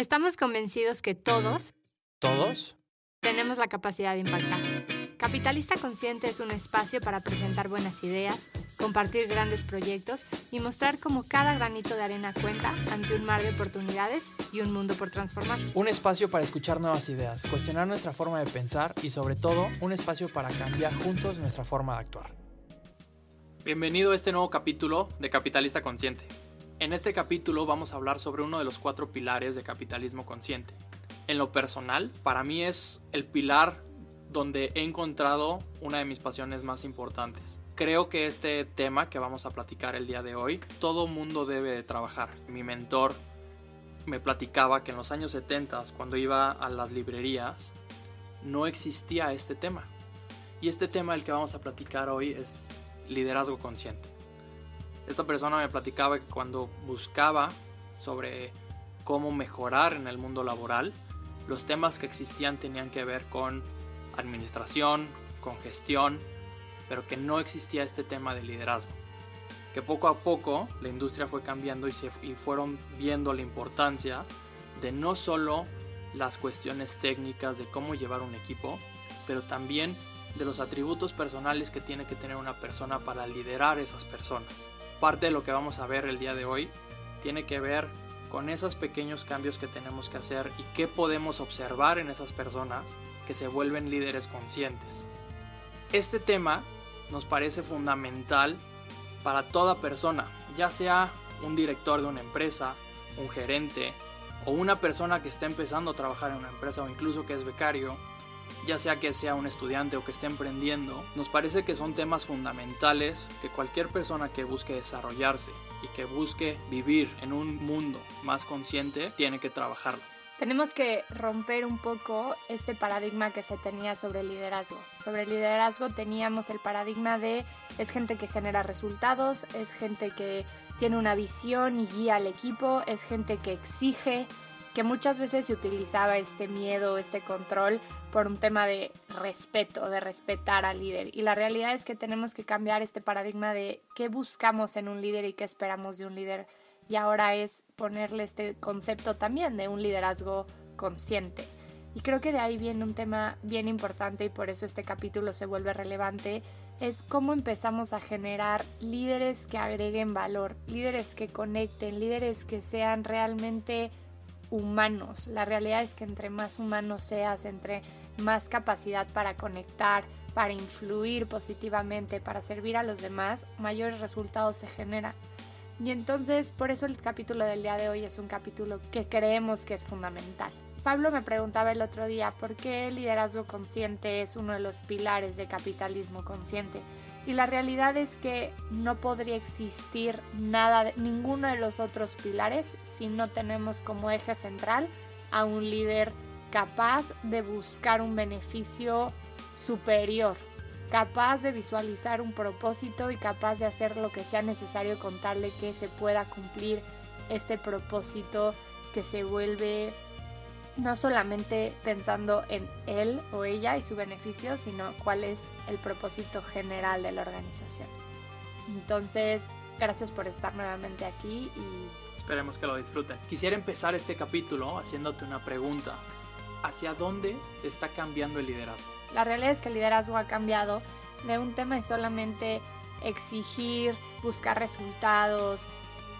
Estamos convencidos que todos ¿Todos? tenemos la capacidad de impactar. Capitalista Consciente es un espacio para presentar buenas ideas, compartir grandes proyectos y mostrar cómo cada granito de arena cuenta ante un mar de oportunidades y un mundo por transformar. Un espacio para escuchar nuevas ideas, cuestionar nuestra forma de pensar y sobre todo un espacio para cambiar juntos nuestra forma de actuar. Bienvenido a este nuevo capítulo de Capitalista Consciente. En este capítulo vamos a hablar sobre uno de los cuatro pilares de capitalismo consciente. En lo personal, para mí es el pilar donde he encontrado una de mis pasiones más importantes. Creo que este tema que vamos a platicar el día de hoy, todo mundo debe de trabajar. Mi mentor me platicaba que en los años 70, cuando iba a las librerías, no existía este tema. Y este tema del que vamos a platicar hoy es liderazgo consciente. Esta persona me platicaba que cuando buscaba sobre cómo mejorar en el mundo laboral, los temas que existían tenían que ver con administración, con gestión, pero que no existía este tema de liderazgo. Que poco a poco la industria fue cambiando y, se, y fueron viendo la importancia de no solo las cuestiones técnicas de cómo llevar un equipo, pero también de los atributos personales que tiene que tener una persona para liderar esas personas. Parte de lo que vamos a ver el día de hoy tiene que ver con esos pequeños cambios que tenemos que hacer y qué podemos observar en esas personas que se vuelven líderes conscientes. Este tema nos parece fundamental para toda persona, ya sea un director de una empresa, un gerente o una persona que está empezando a trabajar en una empresa o incluso que es becario ya sea que sea un estudiante o que esté emprendiendo, nos parece que son temas fundamentales que cualquier persona que busque desarrollarse y que busque vivir en un mundo más consciente tiene que trabajarlo. Tenemos que romper un poco este paradigma que se tenía sobre el liderazgo. Sobre el liderazgo teníamos el paradigma de es gente que genera resultados, es gente que tiene una visión y guía al equipo, es gente que exige, que muchas veces se utilizaba este miedo, este control por un tema de respeto, de respetar al líder. Y la realidad es que tenemos que cambiar este paradigma de qué buscamos en un líder y qué esperamos de un líder. Y ahora es ponerle este concepto también de un liderazgo consciente. Y creo que de ahí viene un tema bien importante y por eso este capítulo se vuelve relevante, es cómo empezamos a generar líderes que agreguen valor, líderes que conecten, líderes que sean realmente humanos. La realidad es que entre más humanos seas, entre más capacidad para conectar, para influir positivamente, para servir a los demás, mayores resultados se generan. Y entonces, por eso el capítulo del día de hoy es un capítulo que creemos que es fundamental. Pablo me preguntaba el otro día por qué el liderazgo consciente es uno de los pilares del capitalismo consciente. Y la realidad es que no podría existir nada, de, ninguno de los otros pilares si no tenemos como eje central a un líder capaz de buscar un beneficio superior, capaz de visualizar un propósito y capaz de hacer lo que sea necesario con tal de que se pueda cumplir este propósito que se vuelve no solamente pensando en él o ella y su beneficio, sino cuál es el propósito general de la organización. Entonces, gracias por estar nuevamente aquí y esperemos que lo disfruten. Quisiera empezar este capítulo haciéndote una pregunta. ¿Hacia dónde está cambiando el liderazgo? La realidad es que el liderazgo ha cambiado de un tema de solamente exigir, buscar resultados,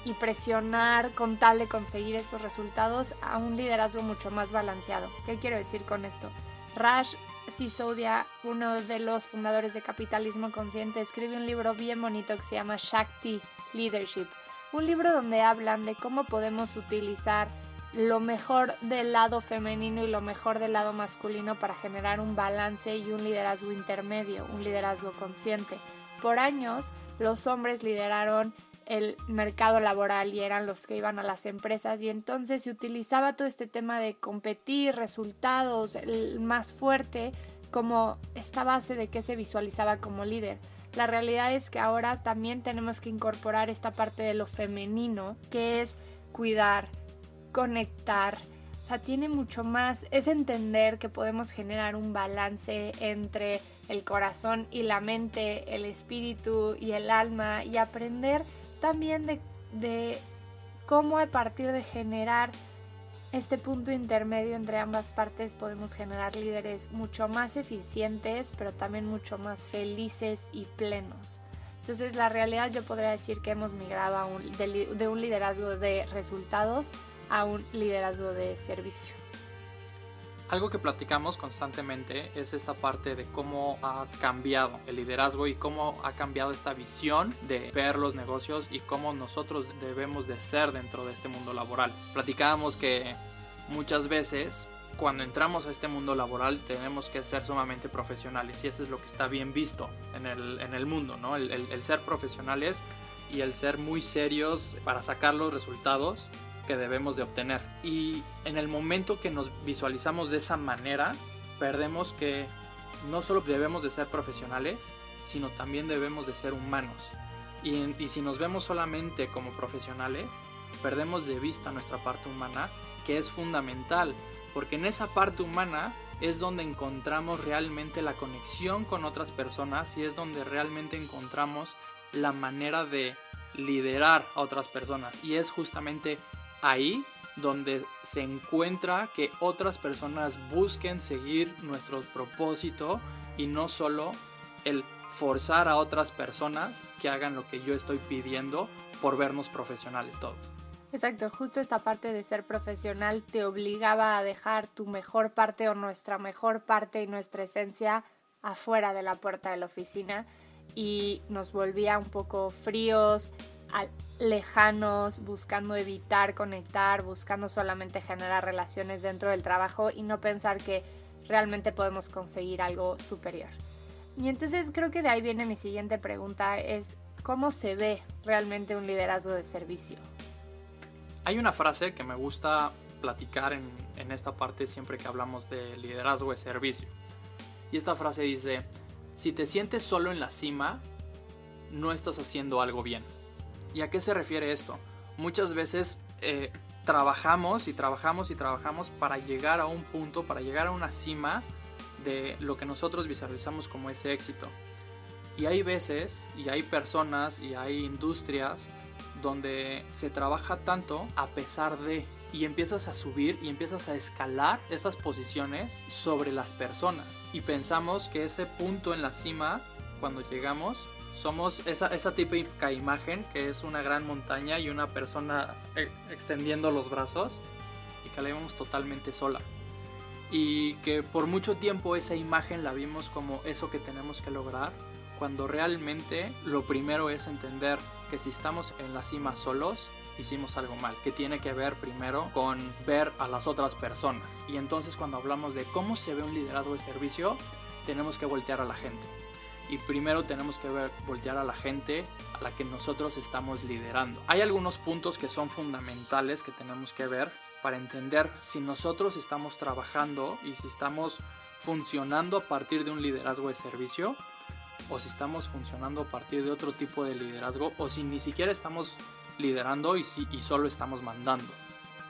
y presionar con tal de conseguir estos resultados a un liderazgo mucho más balanceado. ¿Qué quiero decir con esto? Raj Sisodia, uno de los fundadores de Capitalismo Consciente, escribe un libro bien bonito que se llama Shakti Leadership. Un libro donde hablan de cómo podemos utilizar lo mejor del lado femenino y lo mejor del lado masculino para generar un balance y un liderazgo intermedio, un liderazgo consciente. Por años, los hombres lideraron el mercado laboral y eran los que iban a las empresas y entonces se utilizaba todo este tema de competir, resultados, el más fuerte como esta base de que se visualizaba como líder. La realidad es que ahora también tenemos que incorporar esta parte de lo femenino, que es cuidar, conectar, o sea, tiene mucho más, es entender que podemos generar un balance entre el corazón y la mente, el espíritu y el alma y aprender también de, cómo a partir de generar este punto intermedio entre ambas partes podemos generar líderes mucho más eficientes, pero también mucho más felices y plenos. Entonces la realidad yo podría decir que hemos migrado de un liderazgo de resultados a un liderazgo de servicio. Algo que platicamos constantemente es esta parte de cómo ha cambiado el liderazgo y cómo ha cambiado esta visión de ver los negocios y cómo nosotros debemos de ser dentro de este mundo laboral. Platicábamos que muchas veces cuando entramos a este mundo laboral tenemos que ser sumamente profesionales y eso es lo que está bien visto en el, en el mundo, ¿no? El, el ser profesionales y el ser muy serios para sacar los resultados debemos de obtener. Y en el momento que nos visualizamos de esa manera, perdemos que no solo debemos de ser profesionales, sino también debemos de ser humanos. Y, y si nos vemos solamente como profesionales, perdemos de vista nuestra parte humana, que es fundamental, porque en esa parte humana es donde encontramos realmente la conexión con otras personas y es donde realmente encontramos la manera de liderar a otras personas. Y es justamente ahí donde se encuentra que otras personas busquen seguir nuestro propósito y no solo el forzar a otras personas que hagan lo que yo estoy pidiendo por vernos profesionales todos. Exacto, justo esta parte de ser profesional te obligaba a dejar tu mejor parte o nuestra mejor parte y nuestra esencia afuera de la puerta de la oficina y nos volvía un poco fríos, lejanos, buscando evitar conectar, buscando solamente generar relaciones dentro del trabajo y no pensar que realmente podemos conseguir algo superior. Y entonces creo que de ahí viene mi siguiente pregunta, es ¿cómo se ve realmente un liderazgo de servicio? Hay una frase que me gusta platicar en, en esta parte siempre que hablamos de liderazgo de servicio. Y esta frase dice, si te sientes solo en la cima, no estás haciendo algo bien. ¿Y a qué se refiere esto? Muchas veces eh, trabajamos y trabajamos y trabajamos para llegar a un punto, para llegar a una cima de lo que nosotros visualizamos como ese éxito. Y hay veces, y hay personas, y hay industrias donde se trabaja tanto a pesar de y empiezas a subir y empiezas a escalar esas posiciones sobre las personas. Y pensamos que ese punto en la cima, cuando llegamos, somos esa, esa típica imagen que es una gran montaña y una persona eh, extendiendo los brazos y que la vemos totalmente sola. Y que por mucho tiempo esa imagen la vimos como eso que tenemos que lograr, cuando realmente lo primero es entender que si estamos en la cima solos, hicimos algo mal, que tiene que ver primero con ver a las otras personas. Y entonces cuando hablamos de cómo se ve un liderazgo de servicio, tenemos que voltear a la gente y primero tenemos que ver, voltear a la gente a la que nosotros estamos liderando. Hay algunos puntos que son fundamentales que tenemos que ver para entender si nosotros estamos trabajando y si estamos funcionando a partir de un liderazgo de servicio o si estamos funcionando a partir de otro tipo de liderazgo o si ni siquiera estamos liderando y, si, y solo estamos mandando.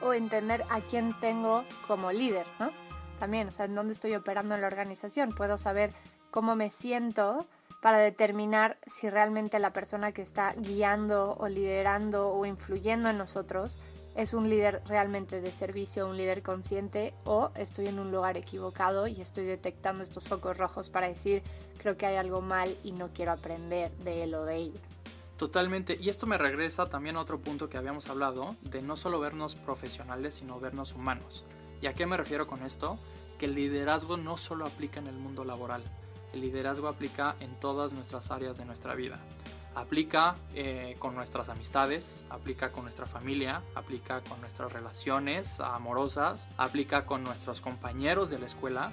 O entender a quién tengo como líder, ¿no? También, o sea, en dónde estoy operando en la organización. Puedo saber cómo me siento para determinar si realmente la persona que está guiando o liderando o influyendo en nosotros es un líder realmente de servicio, un líder consciente o estoy en un lugar equivocado y estoy detectando estos focos rojos para decir creo que hay algo mal y no quiero aprender de él o de ella. Totalmente, y esto me regresa también a otro punto que habíamos hablado, de no solo vernos profesionales, sino vernos humanos. ¿Y a qué me refiero con esto? Que el liderazgo no solo aplica en el mundo laboral, el liderazgo aplica en todas nuestras áreas de nuestra vida. Aplica eh, con nuestras amistades, aplica con nuestra familia, aplica con nuestras relaciones amorosas, aplica con nuestros compañeros de la escuela.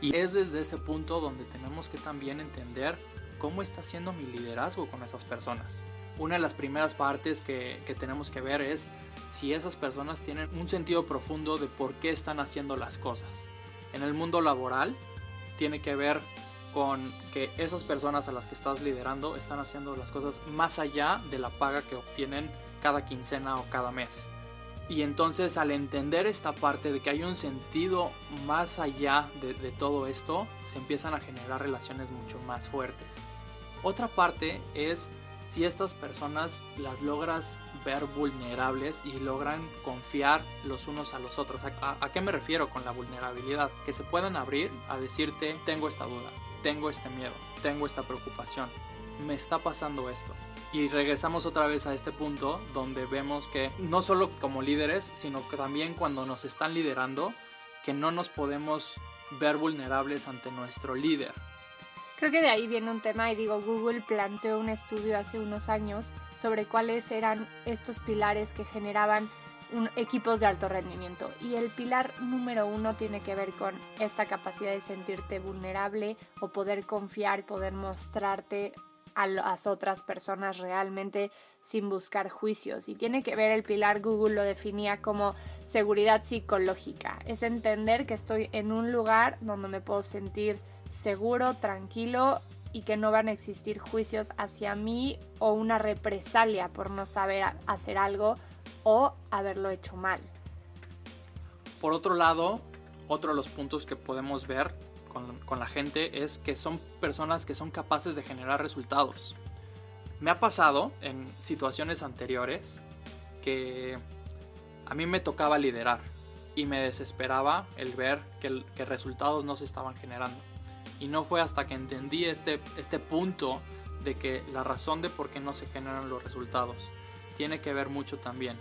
Y es desde ese punto donde tenemos que también entender cómo está siendo mi liderazgo con esas personas. Una de las primeras partes que, que tenemos que ver es si esas personas tienen un sentido profundo de por qué están haciendo las cosas. En el mundo laboral tiene que ver con que esas personas a las que estás liderando están haciendo las cosas más allá de la paga que obtienen cada quincena o cada mes. Y entonces al entender esta parte de que hay un sentido más allá de, todo esto, se empiezan a generar relaciones mucho más fuertes. Otra parte es si estas personas las logras ver vulnerables y logran confiar los unos a los otros. ¿A, qué me refiero con la vulnerabilidad? Que se puedan abrir a decirte, tengo esta duda, tengo este miedo, tengo esta preocupación, me está pasando esto. Y regresamos otra vez a este punto donde vemos que no solo como líderes, sino que también cuando nos están liderando, que no nos podemos ver vulnerables ante nuestro líder. Creo que de ahí viene un tema y digo, Google planteó un estudio hace unos años sobre cuáles eran estos pilares que generaban equipos de alto rendimiento. Y el pilar número uno tiene que ver con esta capacidad de sentirte vulnerable o poder confiar poder mostrarte a las otras personas realmente sin buscar juicios. Y tiene que ver el pilar, Google lo definía como seguridad psicológica. Es entender que estoy en un lugar donde me puedo sentir seguro, tranquilo y que no van a existir juicios hacia mí o una represalia por no saber hacer algo o haberlo hecho mal. Por otro lado, otro de los puntos que podemos ver con, con, la gente es que son personas que son capaces de generar resultados. Me ha pasado en situaciones anteriores que a mí me tocaba liderar y me desesperaba el ver que, que resultados no se estaban generando. Y no fue hasta que entendí este, este punto de que la razón de por qué no se generan los resultados tiene que ver mucho también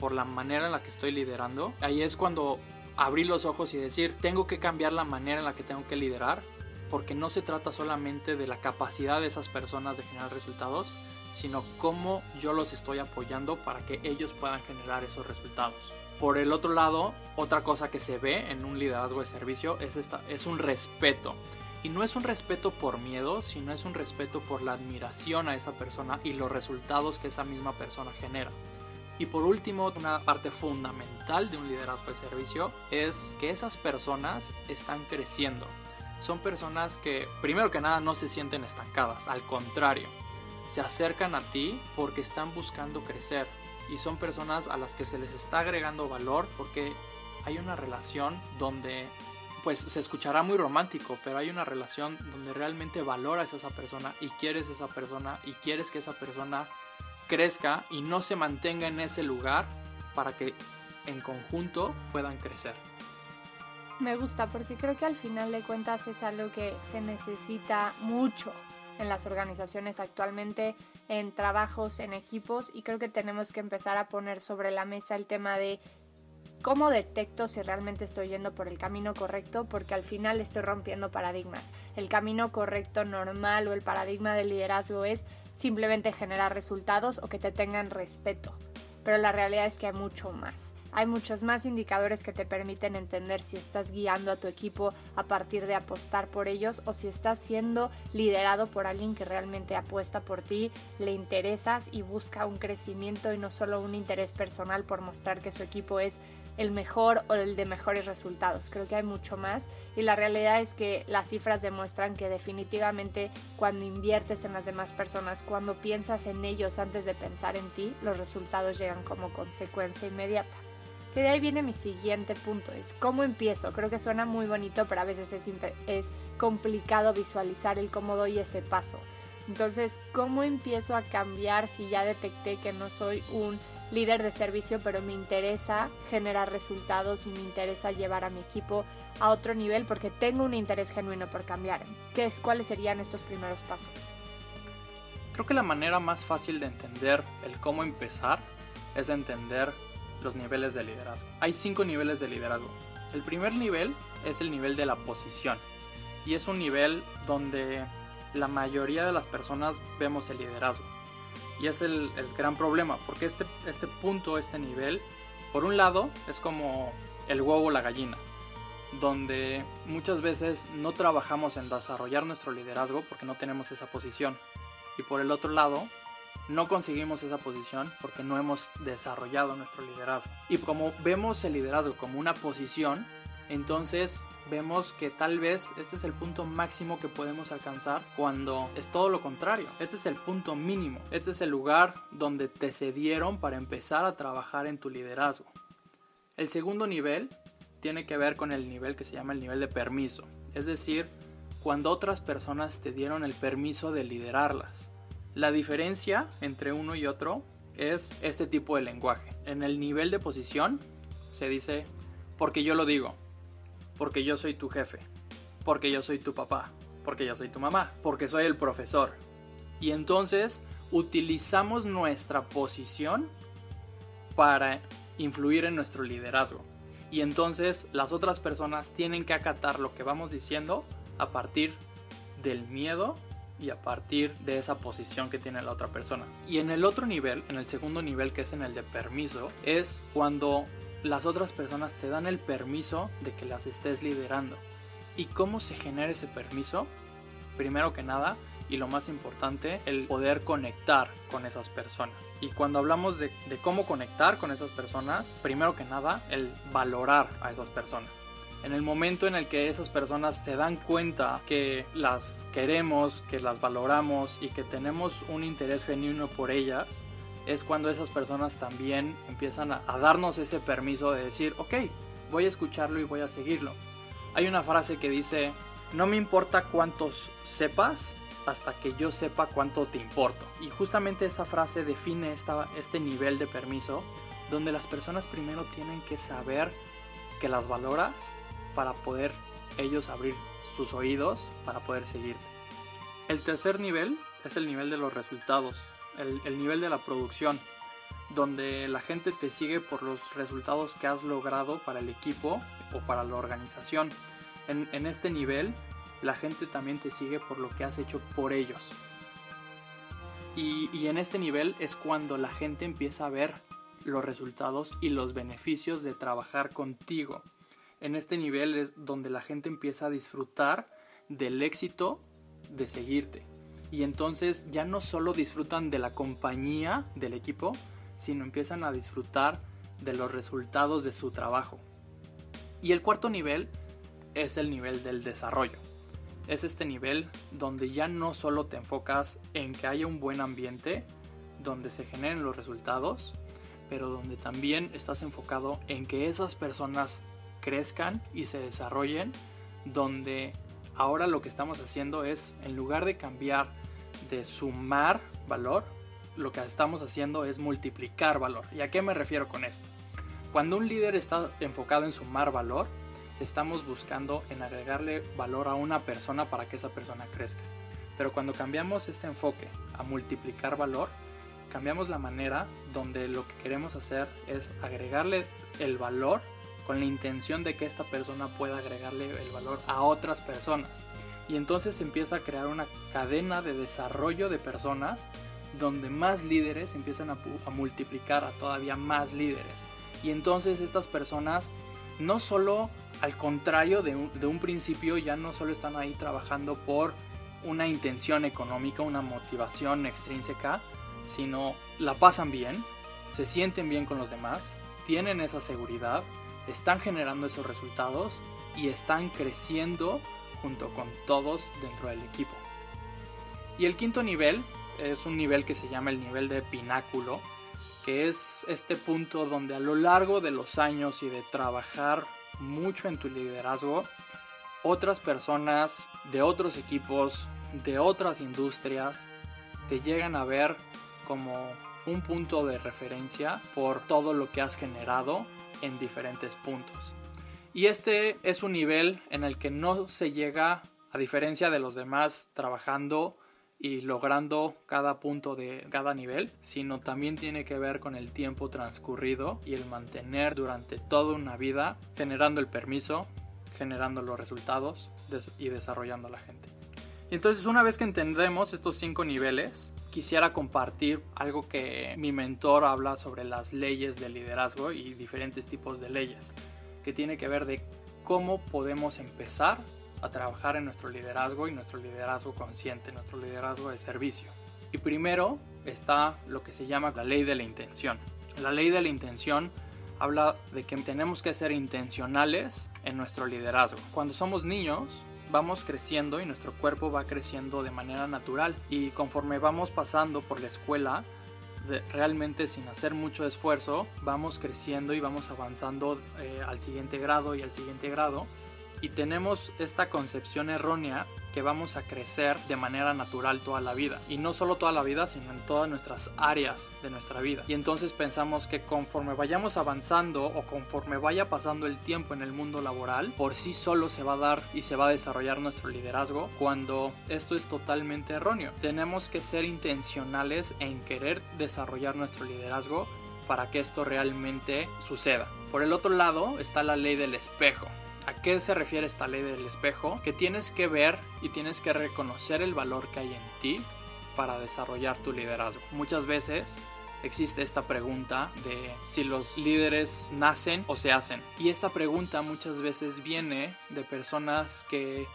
por la manera en la que estoy liderando. Ahí es cuando abrí los ojos y decir, tengo que cambiar la manera en la que tengo que liderar, porque no se trata solamente de la capacidad de esas personas de generar resultados, sino cómo yo los estoy apoyando para que ellos puedan generar esos resultados. Por el otro lado, otra cosa que se ve en un liderazgo de servicio es, esta, es un respeto. Y no es un respeto por miedo, sino es un respeto por la admiración a esa persona y los resultados que esa misma persona genera. Y por último, una parte fundamental de un liderazgo de servicio es que esas personas están creciendo. Son personas que, primero que nada, no se sienten estancadas, al contrario, se acercan a ti porque están buscando crecer. Y son personas a las que se les está agregando valor porque hay una relación donde pues se escuchará muy romántico, pero hay una relación donde realmente valoras a esa persona y quieres a esa persona y quieres que esa persona crezca y no se mantenga en ese lugar para que en conjunto puedan crecer. Me gusta porque creo que al final de cuentas es algo que se necesita mucho en las organizaciones actualmente, en trabajos, en equipos y creo que tenemos que empezar a poner sobre la mesa el tema de ¿Cómo detecto si realmente estoy yendo por el camino correcto? Porque al final estoy rompiendo paradigmas. El camino correcto normal o el paradigma del liderazgo es simplemente generar resultados o que te tengan respeto. Pero la realidad es que hay mucho más. Hay muchos más indicadores que te permiten entender si estás guiando a tu equipo a partir de apostar por ellos o si estás siendo liderado por alguien que realmente apuesta por ti, le interesas y busca un crecimiento y no solo un interés personal por mostrar que su equipo es el mejor o el de mejores resultados. Creo que hay mucho más y la realidad es que las cifras demuestran que definitivamente cuando inviertes en las demás personas, cuando piensas en ellos antes de pensar en ti, los resultados llegan como consecuencia inmediata. Que de ahí viene mi siguiente punto, es cómo empiezo. Creo que suena muy bonito, pero a veces es, es complicado visualizar el cómo doy ese paso. Entonces, ¿cómo empiezo a cambiar si ya detecté que no soy un líder de servicio, pero me interesa generar resultados y me interesa llevar a mi equipo a otro nivel porque tengo un interés genuino por cambiar. ¿Qué es, ¿Cuáles serían estos primeros pasos? Creo que la manera más fácil de entender el cómo empezar es entender los niveles de liderazgo. Hay cinco niveles de liderazgo. El primer nivel es el nivel de la posición y es un nivel donde la mayoría de las personas vemos el liderazgo. Y es el, gran problema, porque este, este punto, este nivel, por un lado es como el huevo o la gallina, donde muchas veces no trabajamos en desarrollar nuestro liderazgo porque no tenemos esa posición. Y por el otro lado, no conseguimos esa posición porque no hemos desarrollado nuestro liderazgo. Y como vemos el liderazgo como una posición, entonces vemos que tal vez este es el punto máximo que podemos alcanzar cuando es todo lo contrario. Este es el punto mínimo. Este es el lugar donde te cedieron para empezar a trabajar en tu liderazgo. El segundo nivel tiene que ver con el nivel que se llama el nivel de permiso. Es decir, cuando otras personas te dieron el permiso de liderarlas. La diferencia entre uno y otro es este tipo de lenguaje. En el nivel de posición se dice porque yo lo digo, porque yo soy tu jefe, porque yo soy tu papá, porque yo soy tu mamá, porque soy el profesor. Y entonces utilizamos nuestra posición para influir en nuestro liderazgo. Y entonces las otras personas tienen que acatar lo que vamos diciendo a partir del miedo y a partir de esa posición que tiene la otra persona. Y en el otro nivel, en el segundo nivel que es en el de permiso, es cuando las otras personas te dan el permiso de que las estés liderando. ¿Y cómo se genera ese permiso? Primero que nada, y lo más importante, el poder conectar con esas personas. Y cuando hablamos de, cómo conectar con esas personas, primero que nada, el valorar a esas personas. En el momento en el que esas personas se dan cuenta que las queremos, que las valoramos y que tenemos un interés genuino por ellas, es cuando esas personas también empiezan a, darnos ese permiso de decir, ok, voy a escucharlo y voy a seguirlo. Hay una frase que dice, no me importa cuántos sepas, hasta que yo sepa cuánto te importo. Y justamente esa frase define esta, este nivel de permiso donde las personas primero tienen que saber que las valoras para poder ellos abrir sus oídos para poder seguirte. El tercer nivel es el nivel de los resultados, el, el nivel de la producción, donde la gente te sigue por los resultados que has logrado para el equipo o para la organización. En este nivel la gente también te sigue por lo que has hecho por ellos. Y, en este nivel es cuando la gente empieza a ver los resultados y los beneficios de trabajar contigo. En este nivel es donde la gente empieza a disfrutar del éxito de seguirte. Y entonces ya no solo disfrutan de la compañía del equipo, sino empiezan a disfrutar de los resultados de su trabajo. Y el cuarto nivel es el nivel del desarrollo es este nivel donde ya no solo te enfocas en que haya un buen ambiente, donde se generen los resultados, pero donde también estás enfocado en que esas personas crezcan y se desarrollen, donde ahora lo que estamos haciendo es, en lugar de cambiar de sumar valor, lo que estamos haciendo es multiplicar valor. ¿Y a qué me refiero con esto? Cuando un líder está enfocado en sumar valor, estamos buscando en agregarle valor a una persona para que esa persona crezca. Pero cuando cambiamos este enfoque a multiplicar valor, cambiamos la manera donde lo que queremos hacer es agregarle el valor con la intención de que esta persona pueda agregarle el valor a otras personas. Y entonces empieza a crear una cadena de desarrollo de personas donde más líderes empiezan a, multiplicar a todavía más líderes. Y entonces estas personas no solo al contrario de un, principio, ya no solo están ahí trabajando por una intención económica, una motivación extrínseca, sino la pasan bien, se sienten bien con los demás, tienen esa seguridad, están generando esos resultados y están creciendo junto con todos dentro del equipo. Y el quinto nivel es un nivel que se llama el nivel de pináculo, que es este punto donde a lo largo de los años y de trabajar mucho en tu liderazgo, otras personas de otros equipos, de otras industrias, te llegan a ver como un punto de referencia por todo lo que has generado en diferentes puntos. Y este es un nivel en el que no se llega, a diferencia de los demás, trabajando y logrando cada punto de cada nivel, sino también tiene que ver con el tiempo transcurrido y el mantener durante toda una vida generando el permiso, generando los resultados y desarrollando a la gente. Y entonces una vez que entendemos estos cinco niveles, quisiera compartir algo que mi mentor habla sobre las leyes de liderazgo y diferentes tipos de leyes, que tiene que ver de cómo podemos empezar a trabajar en nuestro liderazgo y nuestro liderazgo consciente, nuestro liderazgo de servicio. Y primero está lo que se llama la ley de la intención. La ley de la intención habla de que tenemos que ser intencionales en nuestro liderazgo. Cuando somos niños, vamos creciendo y nuestro cuerpo va creciendo de manera natural. Y conforme vamos pasando por la escuela, realmente sin hacer mucho esfuerzo, vamos creciendo y vamos avanzando eh, al siguiente grado y al siguiente grado. Y tenemos esta concepción errónea que vamos a crecer de manera natural toda la vida. Y no solo toda la vida, sino en todas nuestras áreas de nuestra vida. Y entonces pensamos que conforme vayamos avanzando o conforme vaya pasando el tiempo en el mundo laboral, por sí solo se va a dar y se va a desarrollar nuestro liderazgo cuando esto es totalmente erróneo. Tenemos que ser intencionales en querer desarrollar nuestro liderazgo para que esto realmente suceda. Por el otro lado está la ley del espejo. ¿A qué se refiere esta ley del espejo? Que tienes que ver y tienes que reconocer el valor que hay en ti para desarrollar tu liderazgo. Muchas veces existe esta pregunta de si los líderes nacen o se hacen. Y esta pregunta muchas veces viene de personas que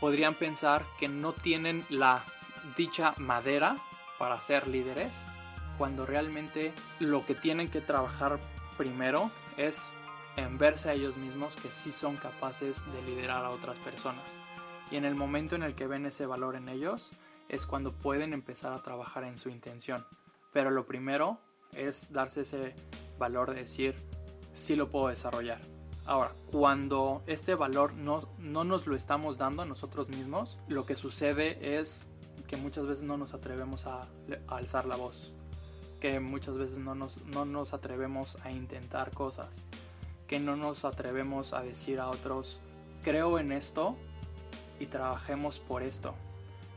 podrían pensar que no tienen la dicha madera para ser líderes, cuando realmente lo que tienen que trabajar primero es en verse a ellos mismos que sí son capaces de liderar a otras personas. Y en el momento en el que ven ese valor en ellos es cuando pueden empezar a trabajar en su intención. Pero lo primero es darse ese valor de decir, sí lo puedo desarrollar. Ahora, cuando este valor no, no nos lo estamos dando a nosotros mismos, lo que sucede es que muchas veces no nos atrevemos a, alzar la voz, que muchas veces no nos, no nos atrevemos a intentar cosas, que no nos atrevemos a decir a otros, creo en esto y trabajemos por esto.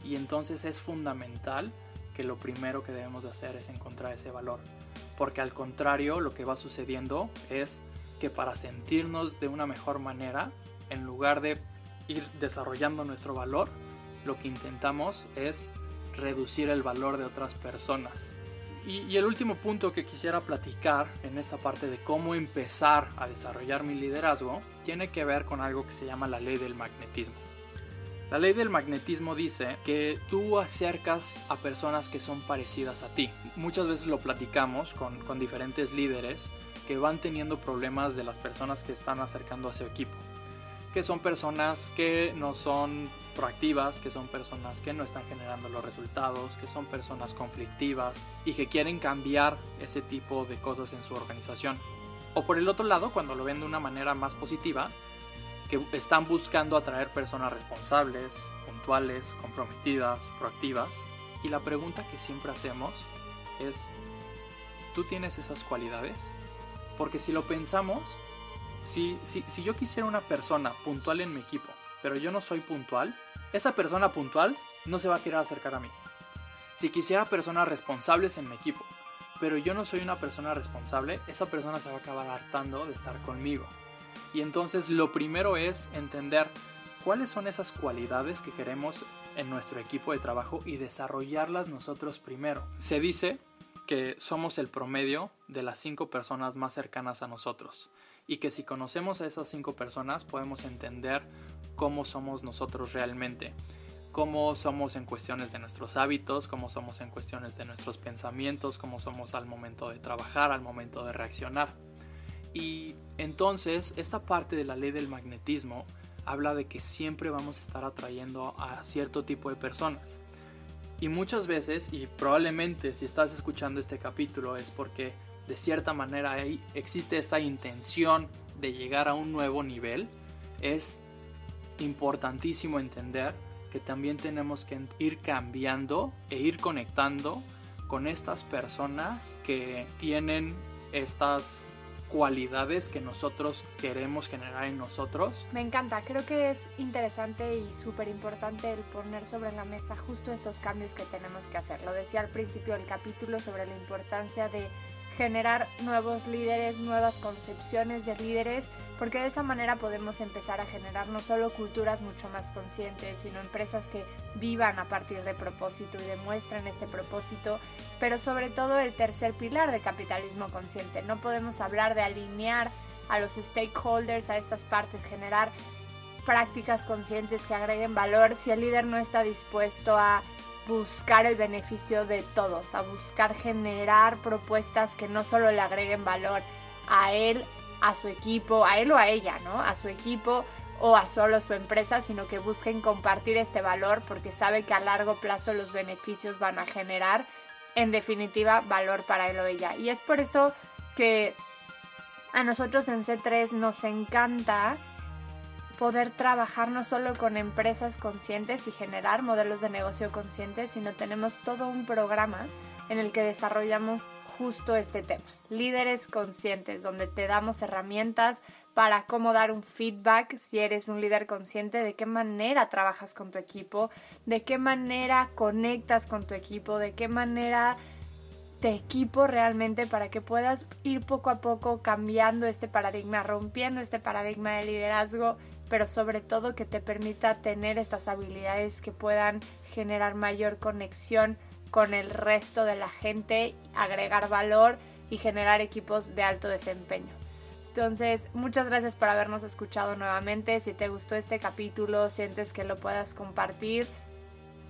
Y entonces es fundamental que lo primero que debemos de hacer es encontrar ese valor. Porque al contrario, lo que va sucediendo es que para sentirnos de una mejor manera, en lugar de ir desarrollando nuestro valor, lo que intentamos es reducir el valor de otras personas. Y, el último punto que quisiera platicar en esta parte de cómo empezar a desarrollar mi liderazgo tiene que ver con algo que se llama la ley del magnetismo. La ley del magnetismo dice que tú acercas a personas que son parecidas a ti. Muchas veces lo platicamos con, con diferentes líderes que van teniendo problemas de las personas que están acercando a su equipo que son personas que no son proactivas, que son personas que no están generando los resultados, que son personas conflictivas y que quieren cambiar ese tipo de cosas en su organización. O por el otro lado, cuando lo ven de una manera más positiva, que están buscando atraer personas responsables, puntuales, comprometidas, proactivas. Y la pregunta que siempre hacemos es, ¿tú tienes esas cualidades? Porque si lo pensamos, si, si, yo quisiera una persona puntual en mi equipo, pero yo no soy puntual, esa persona puntual no se va a querer acercar a mí. Si quisiera personas responsables en mi equipo, pero yo no soy una persona responsable, esa persona se va a acabar hartando de estar conmigo. Y entonces lo primero es entender cuáles son esas cualidades que queremos en nuestro equipo de trabajo y desarrollarlas nosotros primero. Se dice que somos el promedio de las cinco personas más cercanas a nosotros y que si conocemos a esas cinco personas podemos entender cómo somos nosotros realmente, cómo somos en cuestiones de nuestros hábitos, cómo somos en cuestiones de nuestros pensamientos, cómo somos al momento de trabajar, al momento de reaccionar. Y entonces esta parte de la ley del magnetismo habla de que siempre vamos a estar atrayendo a cierto tipo de personas. Y muchas veces, y probablemente si estás escuchando este capítulo es porque de cierta manera existe esta intención de llegar a un nuevo nivel, es importantísimo entender que también tenemos que ir cambiando e ir conectando con estas personas que tienen estas cualidades que nosotros queremos generar en nosotros. Me encanta, creo que es interesante y súper importante el poner sobre la mesa justo estos cambios que tenemos que hacer. Lo decía al principio del capítulo sobre la importancia de generar nuevos líderes, nuevas concepciones de líderes, porque de esa manera podemos empezar a generar no solo culturas mucho más conscientes, sino empresas que vivan a partir de propósito y demuestren este propósito, pero sobre todo el tercer pilar de capitalismo consciente. No podemos hablar de alinear a los stakeholders, a estas partes, generar prácticas conscientes que agreguen valor si el líder no está dispuesto a buscar el beneficio de todos, a buscar generar propuestas que no solo le agreguen valor a él, a su equipo, a él o a ella, ¿no? A su equipo o a solo su empresa, sino que busquen compartir este valor porque sabe que a largo plazo los beneficios van a generar, en definitiva, valor para él o ella. Y es por eso que a nosotros en C3 nos encanta poder trabajar no solo con empresas conscientes y generar modelos de negocio conscientes, sino tenemos todo un programa en el que desarrollamos justo este tema. Líderes conscientes, donde te damos herramientas para cómo dar un feedback si eres un líder consciente, de qué manera trabajas con tu equipo, de qué manera conectas con tu equipo, de qué manera te equipo realmente para que puedas ir poco a poco cambiando este paradigma, rompiendo este paradigma de liderazgo, pero sobre todo que te permita tener estas habilidades que puedan generar mayor conexión con el resto de la gente, agregar valor y generar equipos de alto desempeño. Entonces, muchas gracias por habernos escuchado nuevamente. Si te gustó este capítulo, sientes que lo puedas compartir,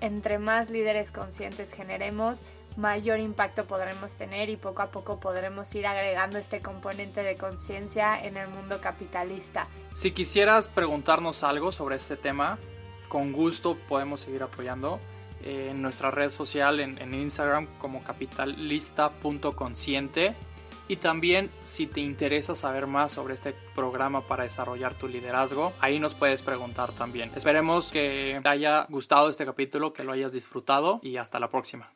entre más líderes conscientes generemos, mayor impacto podremos tener y poco a poco podremos ir agregando este componente de conciencia en el mundo capitalista. Si quisieras preguntarnos algo sobre este tema, con gusto podemos seguir apoyando en nuestra red social en, en Instagram como capitalista.consciente. Y también si te interesa saber más sobre este programa para desarrollar tu liderazgo, ahí nos puedes preguntar también. Esperemos que te haya gustado este capítulo, que lo hayas disfrutado y hasta la próxima.